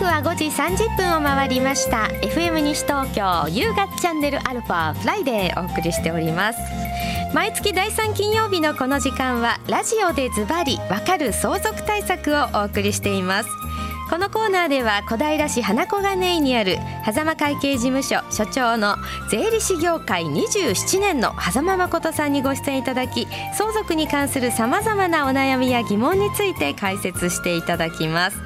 刻は5時30分を回りました。FM 西東京夕方チャンネルアルファフライデーお送りしております。毎月第3金曜日のこの時間はラジオでズバリわかる相続対策をお送りしています。このコーナーでは小平市花小金井にある狭間会計事務所所長の税理士業界27年の狭間誠さんにご出演いただき相続に関するさまざまなお悩みや疑問について解説していただきます。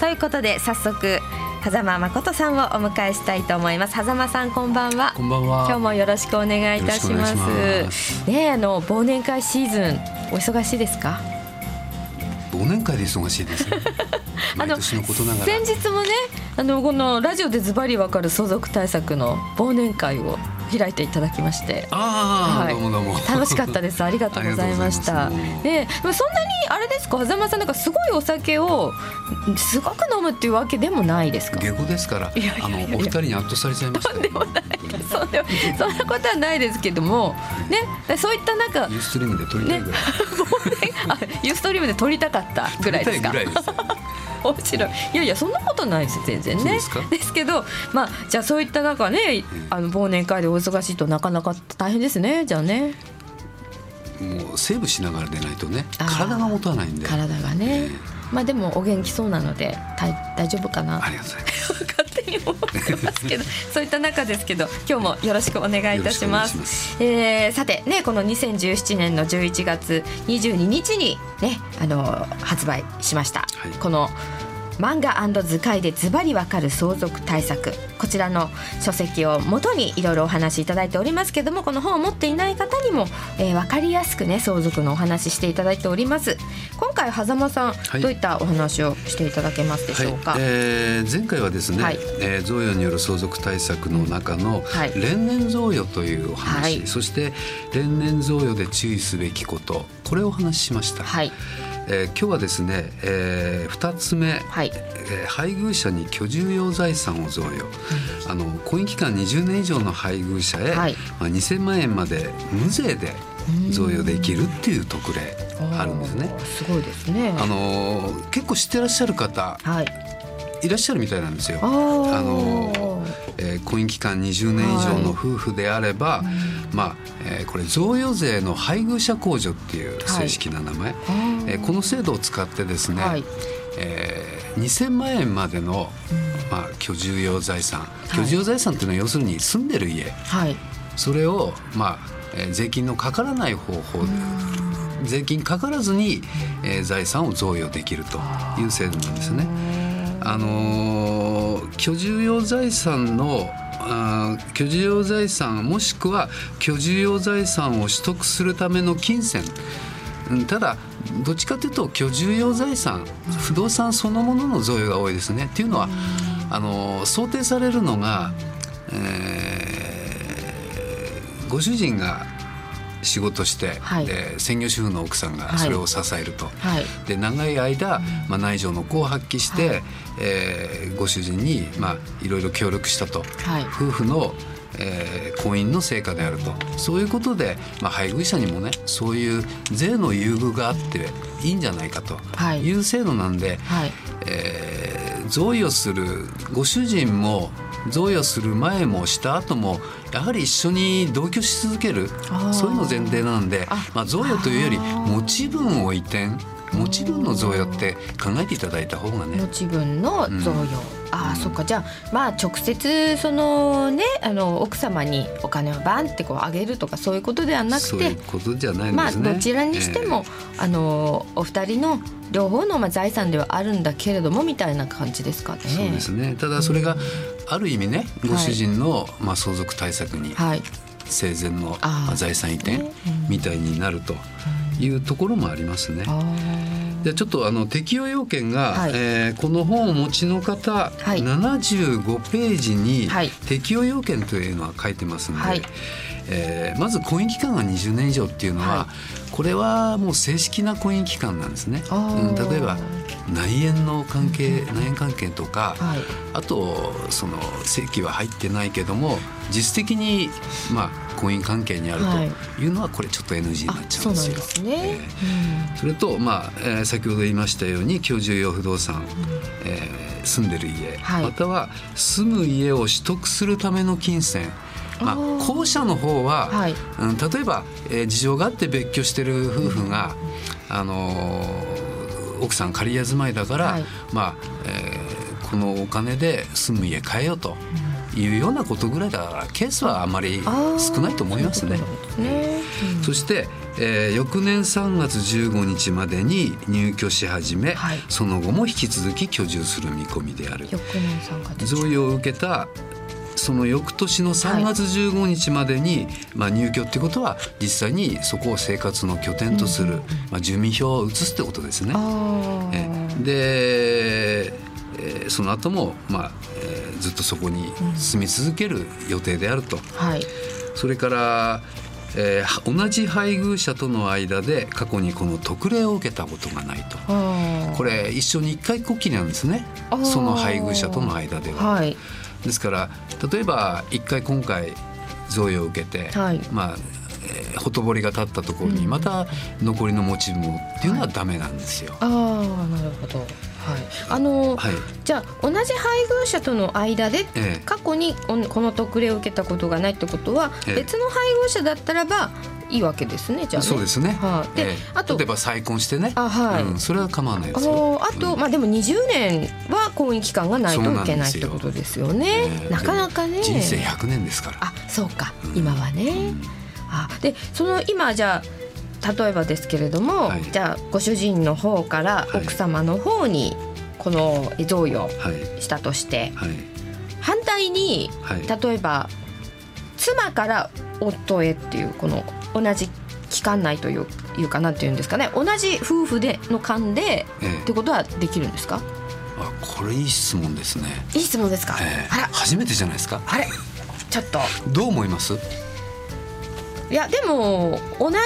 ということで早速狭間誠さんをお迎えしたいと思います。狭間さんこんばんは。こんばんは。今日もよろしくお願いいたします。ねあの忘年会シーズンお忙しいですか？忘年会で忙しいです、ね、あの先日もねあのこのラジオでズバリわかる相続対策の忘年会を開いていただきまして。あ、はい、どうもどうも。楽しかったです。ありがとうございました。でそんなにあれですか？狭間さんなんかすごいお酒をすごく飲むっていうわけでもないですか？下戸ですからあのお二人に圧倒されちゃいました、ね、でもない。そんなそんなことはないですけども。ねそういったなんかユーストリームで撮りたいぐらい、ね、ユーストリームで撮りたかったぐらいですか？面白い。いやいやそんなことないです全然ね。ですけどまあじゃあそういった中ねあの忘年会でお忙しいとなかなか大変ですねじゃあね。もうセーブしながら出ないとね体が持たないんで。体がね、えーまあでもお元気そうなので大丈夫かな。ありがとうございます に思ってますけどそういった中ですけど今日もよろしくお願いいたします。しえー、さてねこの2017年の11月22日にねあの発売しました、はい、この漫画図解でズバリわかる相続対策。こちらの書籍をもとにいろいろお話しいただいておりますけどもこの本を持っていない方にも、えー、分かりやすくね相続のお話ししていただいております。今回狭間さん、はい、どういったお話をしていただけますでしょうか、はい、えー、前回はですね、はい、えー、贈与による相続対策の中の、連年贈与というお話、そして連年贈与で注意すべきこと。これをお話ししました。はいえー、今日はですね、えー、2つ目、はい。えー、配偶者に居住用財産を贈与、うん、あの婚姻期間20年以上の配偶者へ、はい。まあ、2000万円まで無税で贈与できるっていう特例あるんですね。すごいですね。あの結構知ってらっしゃる方、はい、いらっしゃるみたいなんですよ。あの、えー、婚姻期間20年以上の夫婦であれば、はい、まあ、えー、これ贈与税の配偶者控除っていう正式な名前、はい、えー、この制度を使ってですね、はい、えー、2000万円までの、まあ、居住用財産。居住用財産っていうのは要するに住んでる家、はい、それを、まあえー、税金のかからない方法。で税金かからずに、えー、財産を贈与できるという制度なんですね。あの居住用財産のあ居住用財産もしくは居住用財産を取得するための金銭ただどっちかというと居住用財産不動産そのものの贈与が多いですね。っていうのはあの想定されるのが、えー、ご主人が仕事して、はい、で専業主婦の奥さんがそれを支えると、はい、で長い間、まあ、内情の功を発揮して、はい、えー、ご主人に、まあ、いろいろ協力したと、夫婦のえー、婚姻の成果であると。そういうことで、まあ、配偶者にもねそういう税の優遇があっていいんじゃないかと。いう制度なんで、はい、えー、贈与するご主人も贈与する前もした後もやはり一緒に同居し続けるそういうの前提なんでまあ、贈与というより持ち分を移転。持ち分の贈与って考えていただいた方がね。持ち分の贈与、うん、ああ、そっか。じゃあまあ直接そのねあの奥様にお金をバンってこうあげるとかそういうことではなくてそういうことじゃない、ね、まあどちらにしても、えー、あのお二人の両方のまあ財産ではあるんだけれどもみたいな感じですかね。そうですね。ただそれがある意味ねご主人のまあ相続対策に、はい、生前の財産移転みたいになるというところもありますね。でちょっとあの適用要件が、はい、えー、この本をお持ちの方、はい、75ページに適用要件というのは書いてますので、はい、えー、まず婚姻期間が20年以上っていうのは、はい、これはもう正式な婚姻期間なんですね。うん、例えば内縁の関係、内縁関係とか、はい、あとその正規は入ってないけども実質的にまあ婚姻関係にあるとい。うのはこれちょっと NG になっちゃうんですよ。そ、ね。えー、それとまあ、えー、先ほど言いましたように居住用不動産、うん、えー住んでる家、はい、または住む家を取得するための金銭まあ、後者の方は、はい、うん、例えば、えー、事情があって別居してる夫婦が、あのー、奥さん仮住まいだから、はい、まあえー、このお金で住む家変えようと。いうようなことぐらいだからケースはあまり少ないと思いますね。そね。うん、そして、えー、翌年3月15日までに入居し始め、はい、その後も引き続き居住する見込みである。翌年3月贈与を受けたその翌年の3月15日までに、はい、まあ、入居っていうことは実際にそこを生活の拠点とする、うん、まあ、住民票を移すってことですね。えで、えー、その後も、まあえー、ずっとそこに住み続ける予定であると。うんはい、それからえー、同じ配偶者との間で過去にこの特例を受けたことがないと。これ一緒に一回こっきりなんですね。その配偶者との間では。はいですから例えば一回今回贈与を受けて、はい、まあえー、ほとぼりが立ったところにまた残りの持ち物っていうのはダメなんですよ。はい、ああなるほど。はい、あの、はい、じゃあ同じ配偶者との間で過去にこの特例を受けたことがないってことは、別の配偶者だったらばいいわけですねじゃあ、ね、そうですね、はい、で、えー、あと例えば再婚してね。あ、はい。うん、それは構わないですよ。あと、うん、まあでも20年は婚姻期間がないといけないってことですよね、えー、なかなかね。人生100年ですから。あそうか、うん、今はね、あでその今じゃあ例えばですけれども、はい、じゃあご主人の方から奥様の方にこの贈与したとして、はい。はい、反対に、例えば妻から夫へっていうこの同じ期間内といういうかなんていうんですかね。同じ夫婦での間で、ええ。ってことはできるんですか？あこれいい質問ですね。いい質問ですか、ええ、初めてじゃないですか？あれ。ちょっと。どう思います？いやでも同じ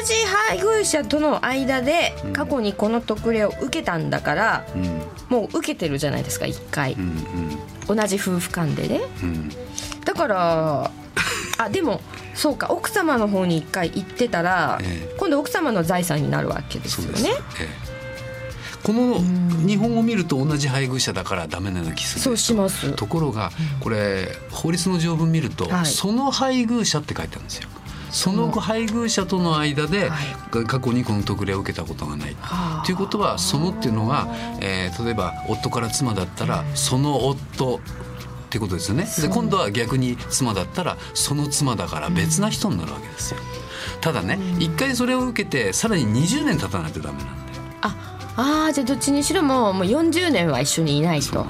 配偶者との間で過去にこの特例を受けたんだから、うん、もう受けてるじゃないですか一回、うんうん、同じ夫婦間でね、うん、だからあでもそうか奥様の方に一回行ってたら、え今度奥様の財産になるわけですよね。この日本を見ると同じ配偶者だからダメなな気するそうします。ところがこれ法律の条文見ると、はい、その配偶者って書いてあるんですよ。その配偶者との間で過去にこの特例を受けたことがない。ということはそのっていうのが、えー、例えば夫から妻だったらその夫ってことですよね。で今度は逆に妻だったらその妻だから別な人になるわけですよ、ただね一、回それを受けてさらに20年経たないとダメなんだよ。ああじゃあどっちにしろももう40年は一緒にいないと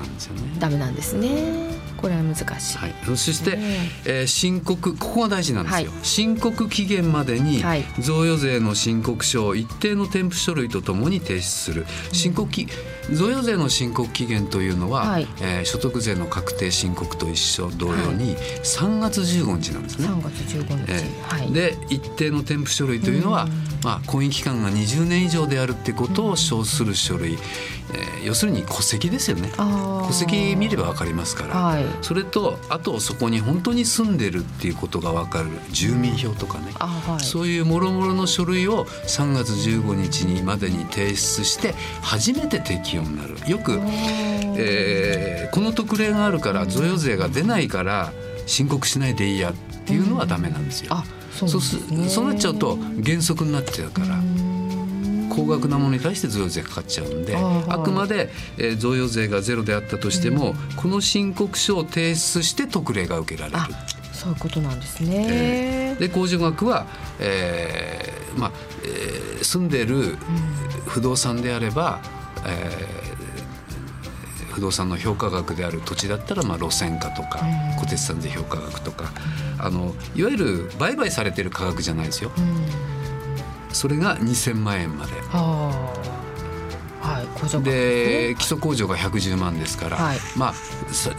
ダメなんですね。これは難しい、はい、そして、えー、申告ここが大事なんですよ、はい、申告期限までに贈与税の申告書を一定の添付書類とともに提出する。申告期贈与税の申告期限というのは、はい、えー、所得税の確定申告と一緒同様に3月15日なんですね。3月15日、えー、はい、で一定の添付書類というのは、まあ、婚姻期間が20年以上であるってことを証する書類、えー、要するに戸籍ですよね。戸籍見れば分かりますから、はい、それとあとそこに本当に住んでるっていうことが分かる住民票とかね、はい、そういうもろもろの書類を3月15日にまでに提出して初めて適用になるよく、えー、この特例があるから贈与税が出ないから申告しないでいいやっていうのはダメなんですよ。そうそうなっちゃうと原則になっちゃうから。高額なものに対して贈与税かかっちゃうんであくまで、えー、贈与税がゼロであったとしても、うん、この申告書を提出して特例が受けられる。そういうことなんですね。えー、で控除額は、えーまあえー、住んでる不動産であれば、えー不動産の評価額である土地だったらまあ路線価とか固定資産税評価額とかあのいわゆる売買されてる価格じゃないですよ。それが2000万円まで。はい、で基礎控除が110万ですから、はい、まあ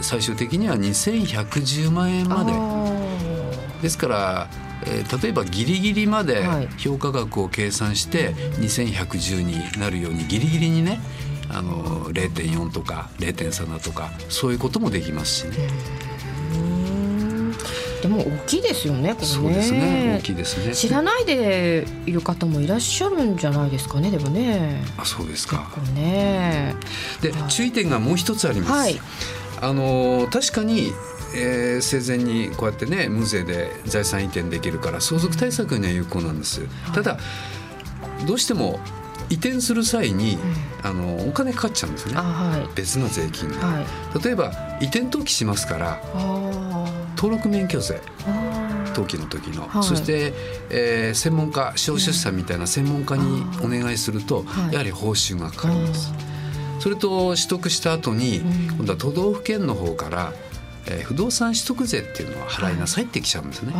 最終的には2110万円まで。ですから、えー、例えばギリギリまで評価額を計算して2110になるようにギリギリにねあの0.4とか0.3だとかそういうこともできますしね。でも大きいですよね、これね。そうですね、大きいですね。知らないでいる方もいらっしゃるんじゃないですかね、でもね。あ、そうですか。ね。で、注意点がもう一つあります。はい、あの確かにえー、生前にこうやってね無税で財産移転できるから相続対策には有効なんです。ただどうしても移転する際に、うん、あのお金かかっちゃうんですね、はい、別の税金が、はい、例えば移転登記しますから登録免許税。登記の時の、はい、そして、えー、専門家司法出産みたいな専門家にお願いすると、やはり報酬がかかります。それと取得した後に、今度は都道府県の方から、えー、不動産取得税っていうのは払いなさいってきちゃうんですね。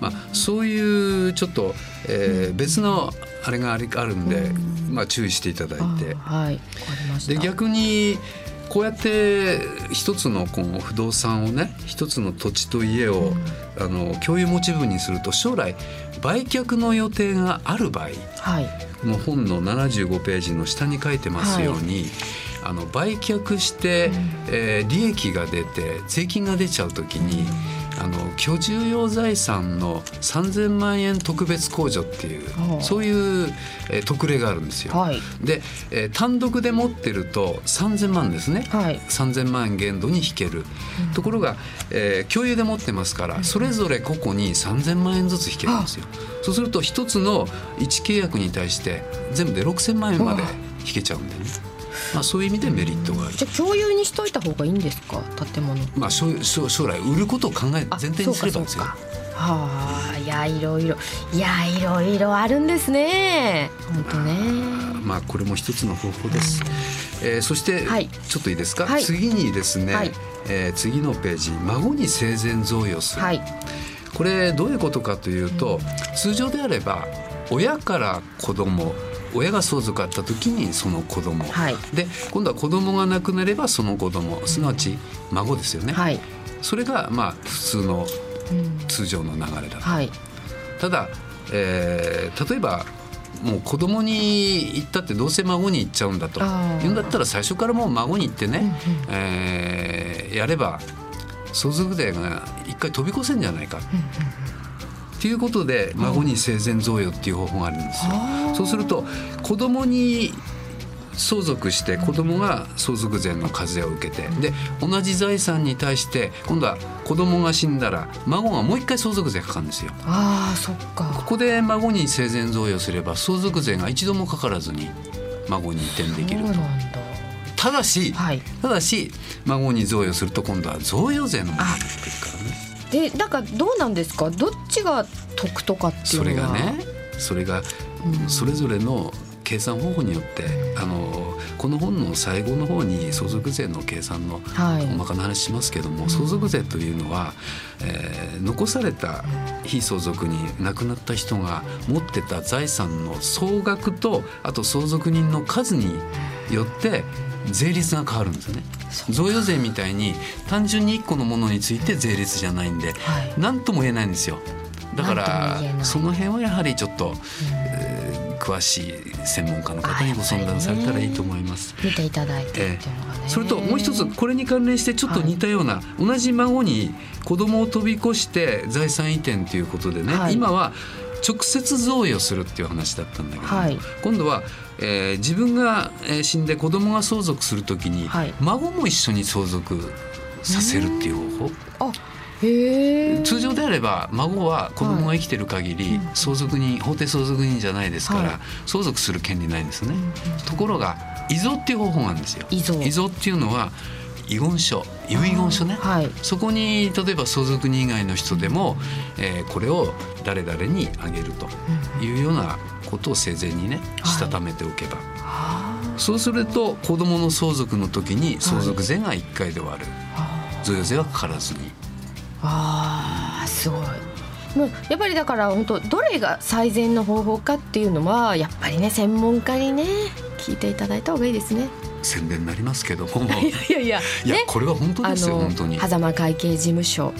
まあ、そういうちょっと、えー、別のあれがあるんで、まあ、注意していただいて。はい、で逆にこうやって一つのこの不動産をね一つの土地と家を、あの共有持ち分にすると将来売却の予定がある場合、はい、この本の75ページの下に書いてますように、はい、あの売却して、うん、えー、利益が出て税金が出ちゃう時に。うんあの居住用財産の3000万円特別控除っていうそういう、えー、特例があるんですよ。はい、で、えー、単独で持ってると3000万ですね、はい、3000万円限度に引ける、うん、ところが、えー、共有で持ってますからそれぞれ個々に3000万円ずつ引けるんですよ。そうすると一つの1契約に対して全部で6000万円まで引けちゃうんでね。まあ、そういう意味でメリットがある。じゃあ共有にしといた方がいいんですか？建物。まあ将将来売ることを考え前提にすればですよ。はあいやいろいろ。いやいろいろあるんですね。本当ね。まあこれも一つの方法です、うん、えー、そして、はい、ちょっといいですか、はい、次にですね、はい、えー、次のページ孫に生前贈与する、はい、これどういうことかというと、うん、通常であれば親から子供親が相続あった時にその子供、はい、で今度は子供が亡くなればその子供すなわち孫ですよね、はい、それがまあ普通の通常の流れだ、はい、ただ、えー、例えばもう子供に言ったってどうせ孫に行っちゃうんだと言うんだったら最初からもう孫に行ってね、うんうん、えー、やれば相続税が一回飛び越せんじゃないか。うんうんということで孫に生前贈与っていう方法があるんですよ。そうすると子供に相続して子供が相続税の課税を受けてで同じ財産に対して今度は子供が死んだら孫がもう一回相続税かかるんですよ。あそっか。ここで孫に生前贈与すれば相続税が一度もかからずに孫に移転できると。ただし、はい、ただし孫に贈与すると今度は贈与税の問題が出てくるからね。でだからどうなんですか？どっちが得とかっていうのは。それがねそれがそれぞれの計算方法によって、うん、あのこの本の最後の方に相続税の計算の細かな話しますけども、はい、相続税というのは、えー、残された非相続に亡くなった人が持ってた財産の総額とあと相続人の数によって税率が変わるんですよね。贈与税みたいに単純に1個のものについて税率じゃないんで何、はい、とも言えないんですよ。だからその辺はやはりちょっと、うん、えー、詳しい専門家の方にご相談されたらいいと思います。見ていただいてえー、それともう一つこれに関連してちょっと似たような、はい、同じ孫に子供を飛び越して財産移転ということでね、はい、今は直接贈与するっていう話だったんだけど、はい、今度は、えー、自分が死んで子供が相続するときに、はい、孫も一緒に相続させるっていう方法。あ通常であれば孫は子供が生きてる限り相続人、法定相続人じゃないですから、相続する権利ないんですね。ところが遺贈っていう方法なんですよ。遺贈っていうのは遺言書遺言書ね、はい、そこに例えば相続人以外の人でも、えー、これを誰々にあげるというようなことを生前にねしたためておけば、はい、そうすると子どもの相続の時に相続税が1回で終わる、はい、贈与税はかからずに。あーすごい。もうやっぱりだから本当どれが最善の方法かっていうのはやっぱりね専門家にね聞いていただいた方がいいですね。宣伝になりますけども。いやいやいや、いや、これは本当ですよ本当に。狭間会計事務所。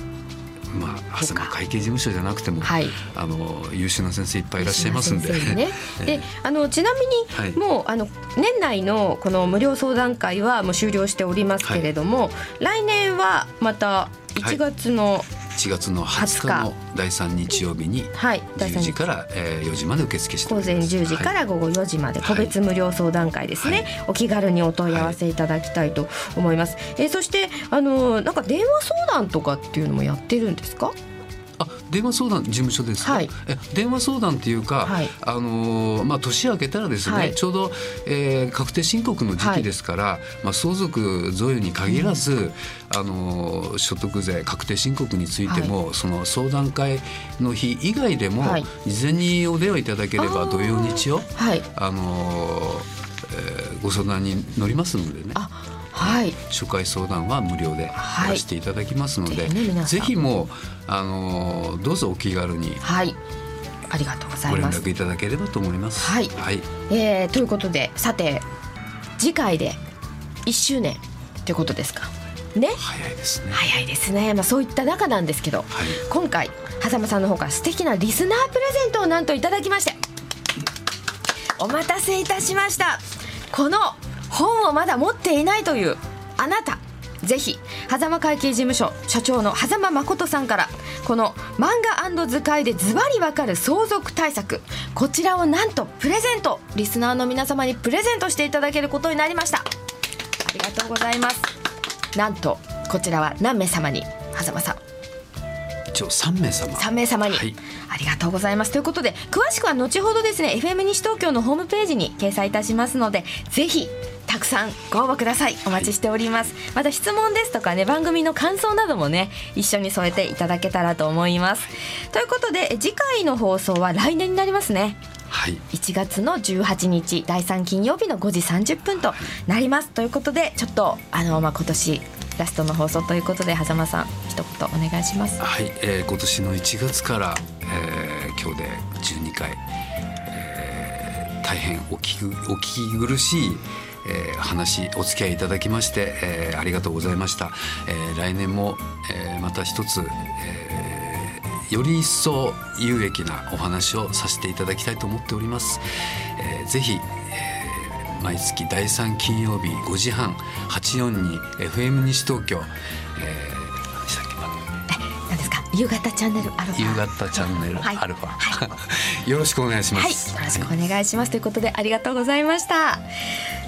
まあ、狭間会計事務所じゃなくても、はい、あの優秀な先生いっぱいいらっしゃいますんで。ね、であのちなみに、はい、もうあの年内のこの無料相談会はもう終了しておりますけれども、はい、来年はまた1月の、1 1月の20日の第3日曜日に10時から、えー、4時まで受付して午前10時から午後4時まで個別無料相談会ですね、はい、お気軽にお問い合わせいただきたいと思います、はい、えー、そしてあのなんか電話相談とかっていうのもやってるんですか？あ電話相談事務所です、はい、え電話相談っていうか、はい、あのまあ年明けたらですね、はい、ちょうど、えー、確定申告の時期ですから、まあ相続贈与に限らず、うん、あの所得税確定申告についても、その相談会の日以外でも、事前にお電話いただければ土曜日曜、あの、えー、ご相談に乗りますのでね。はい、初回相談は無料でやらせていただきますので、はい、ぜひもうあのどうぞお気軽に。はいありがとうございます。ご連絡いただければと思います。はい。はい、えー、ということで、さて次回で1周年ということですか？ね？早いですね。早いですね。まあそういった中なんですけど、はい、今回狭間さんの方から素敵なリスナープレゼントをなんといただきまして、お待たせいたしました。この本をまだ持っていないというあなたぜひ狭間会計事務所社長の狭間誠さんからこの漫画図解でズバリわかる相続対策こちらをなんとプレゼントリスナーの皆様にプレゼントしていただけることになりました。ありがとうございます。なんとこちらは何名様に狭間さん。一応3名様。3名様に、はい、ありがとうございます。ということで詳しくは後ほどですね FM 西東京のホームページに掲載いたしますのでぜひたくさんご応募ください。お待ちしております、はい、また質問ですとかね番組の感想などもね一緒に添えていただけたらと思います。ということで次回の放送は来年になりますね。はい、1月の18日第3金曜日の5時30分となります、ということでちょっとあの、まあ、今年ラストの放送ということで狭間さん一言お願いします。はい、えー、今年の1月から、えー、今日で12回、えー、大変お聞きお聞き苦しいえー、話お付き合いいただきまして、えー、ありがとうございました、えー、来年も、えー、また一つ、えー、より一層有益なお話をさせていただきたいと思っております、えー、ぜひ、えー、毎月第3金曜日5時半842 FM 西東京、えー夕方チャンネルアルファ。夕方チャンネルアルファ、はい、よろしくお願いします、はい、よろしくお願いします、ということでありがとうございました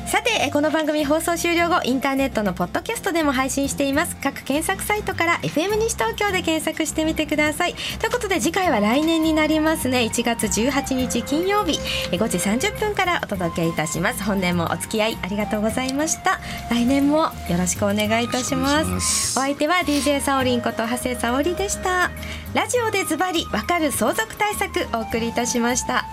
さてこの番組放送終了後インターネットのポッドキャストでも配信しています。各検索サイトから FM 西東京で検索してみてください。ということで次回は来年になりますね。1月18日金曜日5時30分からお届けいたします。本年もお付き合いありがとうございました。来年もよろしくお願いいたします。お相手は DJ サオリンこと長谷沙織でした。ラジオでズバリわかる相続対策お送りいたしました